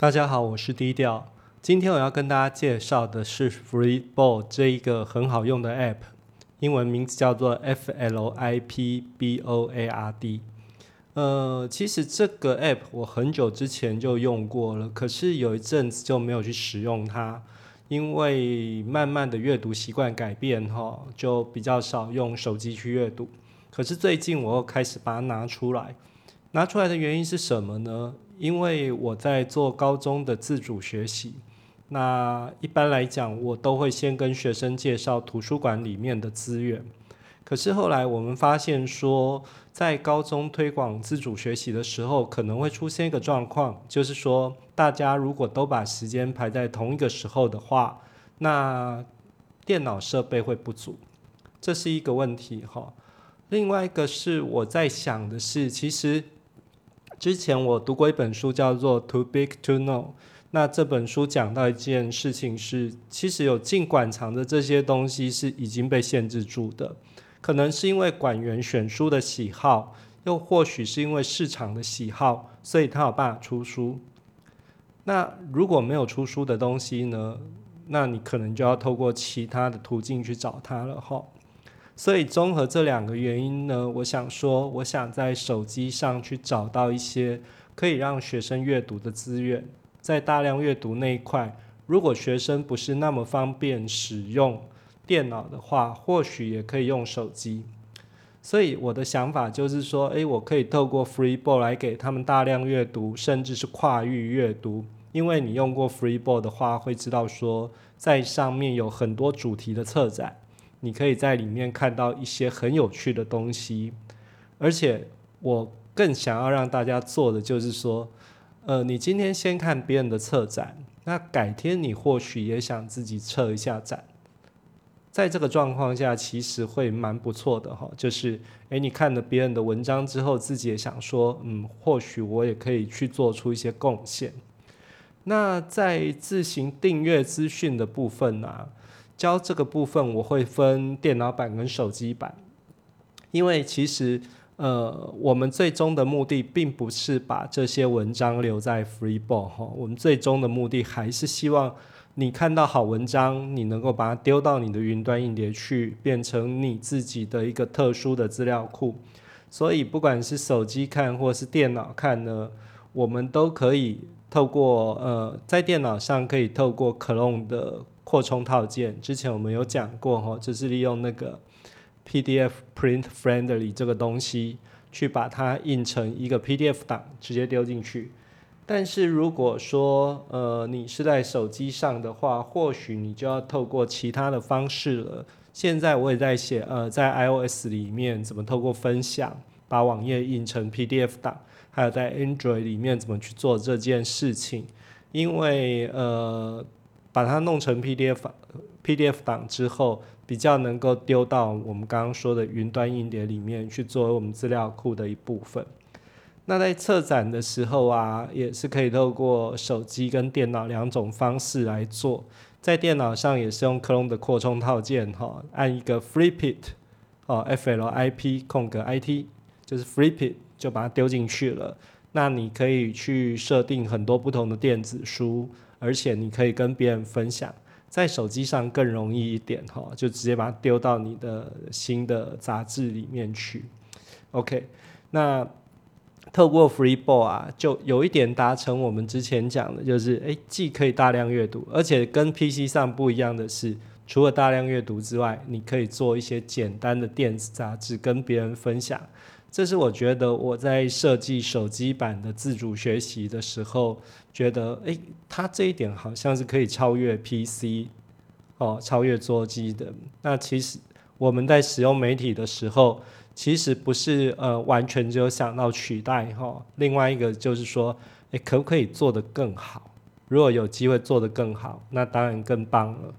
大家好，我是低调。今天我要跟大家介绍的是 Flipboard 这一个很好用的 App，英文名字叫做 F L I P B O A R D。呃，其实这个 App 我很久之前就用过了，可是有一阵子就没有去使用它，因为慢慢的阅读习惯改变哈，就比较少用手机去阅读。可是最近我又开始把它拿出来，拿出来的原因是什么呢？因为我在做高中的自主学习，那一般来讲，我都会先跟学生介绍图书馆里面的资源。可是后来我们发现说，在高中推广自主学习的时候，可能会出现一个状况，就是说，大家如果都把时间排在同一个时候的话，那电脑设备会不足，这是一个问题哈。另外一个是我在想的是，其实。之前我读过一本书，叫做《Too Big to Know》。那这本书讲到一件事情是，其实有进馆藏的这些东西是已经被限制住的，可能是因为馆员选书的喜好，又或许是因为市场的喜好，所以他有办法出书。那如果没有出书的东西呢？那你可能就要透过其他的途径去找它了哈。所以综合这两个原因呢，我想说，我想在手机上去找到一些可以让学生阅读的资源，在大量阅读那一块，如果学生不是那么方便使用电脑的话，或许也可以用手机。所以我的想法就是说，诶，我可以透过 Freebook 来给他们大量阅读，甚至是跨域阅读。因为你用过 Freebook 的话，会知道说，在上面有很多主题的策展。你可以在里面看到一些很有趣的东西，而且我更想要让大家做的就是说，呃，你今天先看别人的策展，那改天你或许也想自己策一下展，在这个状况下，其实会蛮不错的哈。就是，诶，你看了别人的文章之后，自己也想说，嗯，或许我也可以去做出一些贡献。那在自行订阅资讯的部分呢？教这个部分，我会分电脑版跟手机版，因为其实呃，我们最终的目的并不是把这些文章留在 Freebook 哈，我们最终的目的还是希望你看到好文章，你能够把它丢到你的云端硬碟去，变成你自己的一个特殊的资料库。所以不管是手机看或是电脑看呢，我们都可以透过呃，在电脑上可以透过 Clone 的。扩充套件，之前我们有讲过哈，就是利用那个 PDF Print Friendly 这个东西，去把它印成一个 PDF 档，直接丢进去。但是如果说呃你是在手机上的话，或许你就要透过其他的方式了。现在我也在写呃在 iOS 里面怎么透过分享把网页印成 PDF 档，还有在 Android 里面怎么去做这件事情，因为呃。把它弄成 PDF PDF 档之后，比较能够丢到我们刚刚说的云端硬碟里面去作为我们资料库的一部分。那在策展的时候啊，也是可以透过手机跟电脑两种方式来做。在电脑上也是用 Chrome 的扩充套件哈，按一个 Flipit 哦，F L I P 空格 I T 就是 Flipit 就把它丢进去了。那你可以去设定很多不同的电子书。而且你可以跟别人分享，在手机上更容易一点哈，就直接把它丢到你的新的杂志里面去。OK，那透过 Freebook 啊，就有一点达成我们之前讲的，就是诶，既可以大量阅读，而且跟 PC 上不一样的是，除了大量阅读之外，你可以做一些简单的电子杂志跟别人分享。这是我觉得我在设计手机版的自主学习的时候，觉得诶，它这一点好像是可以超越 PC，哦，超越桌机的。那其实我们在使用媒体的时候，其实不是呃完全只有想到取代哈，另外一个就是说，诶，可不可以做得更好？如果有机会做得更好，那当然更棒了。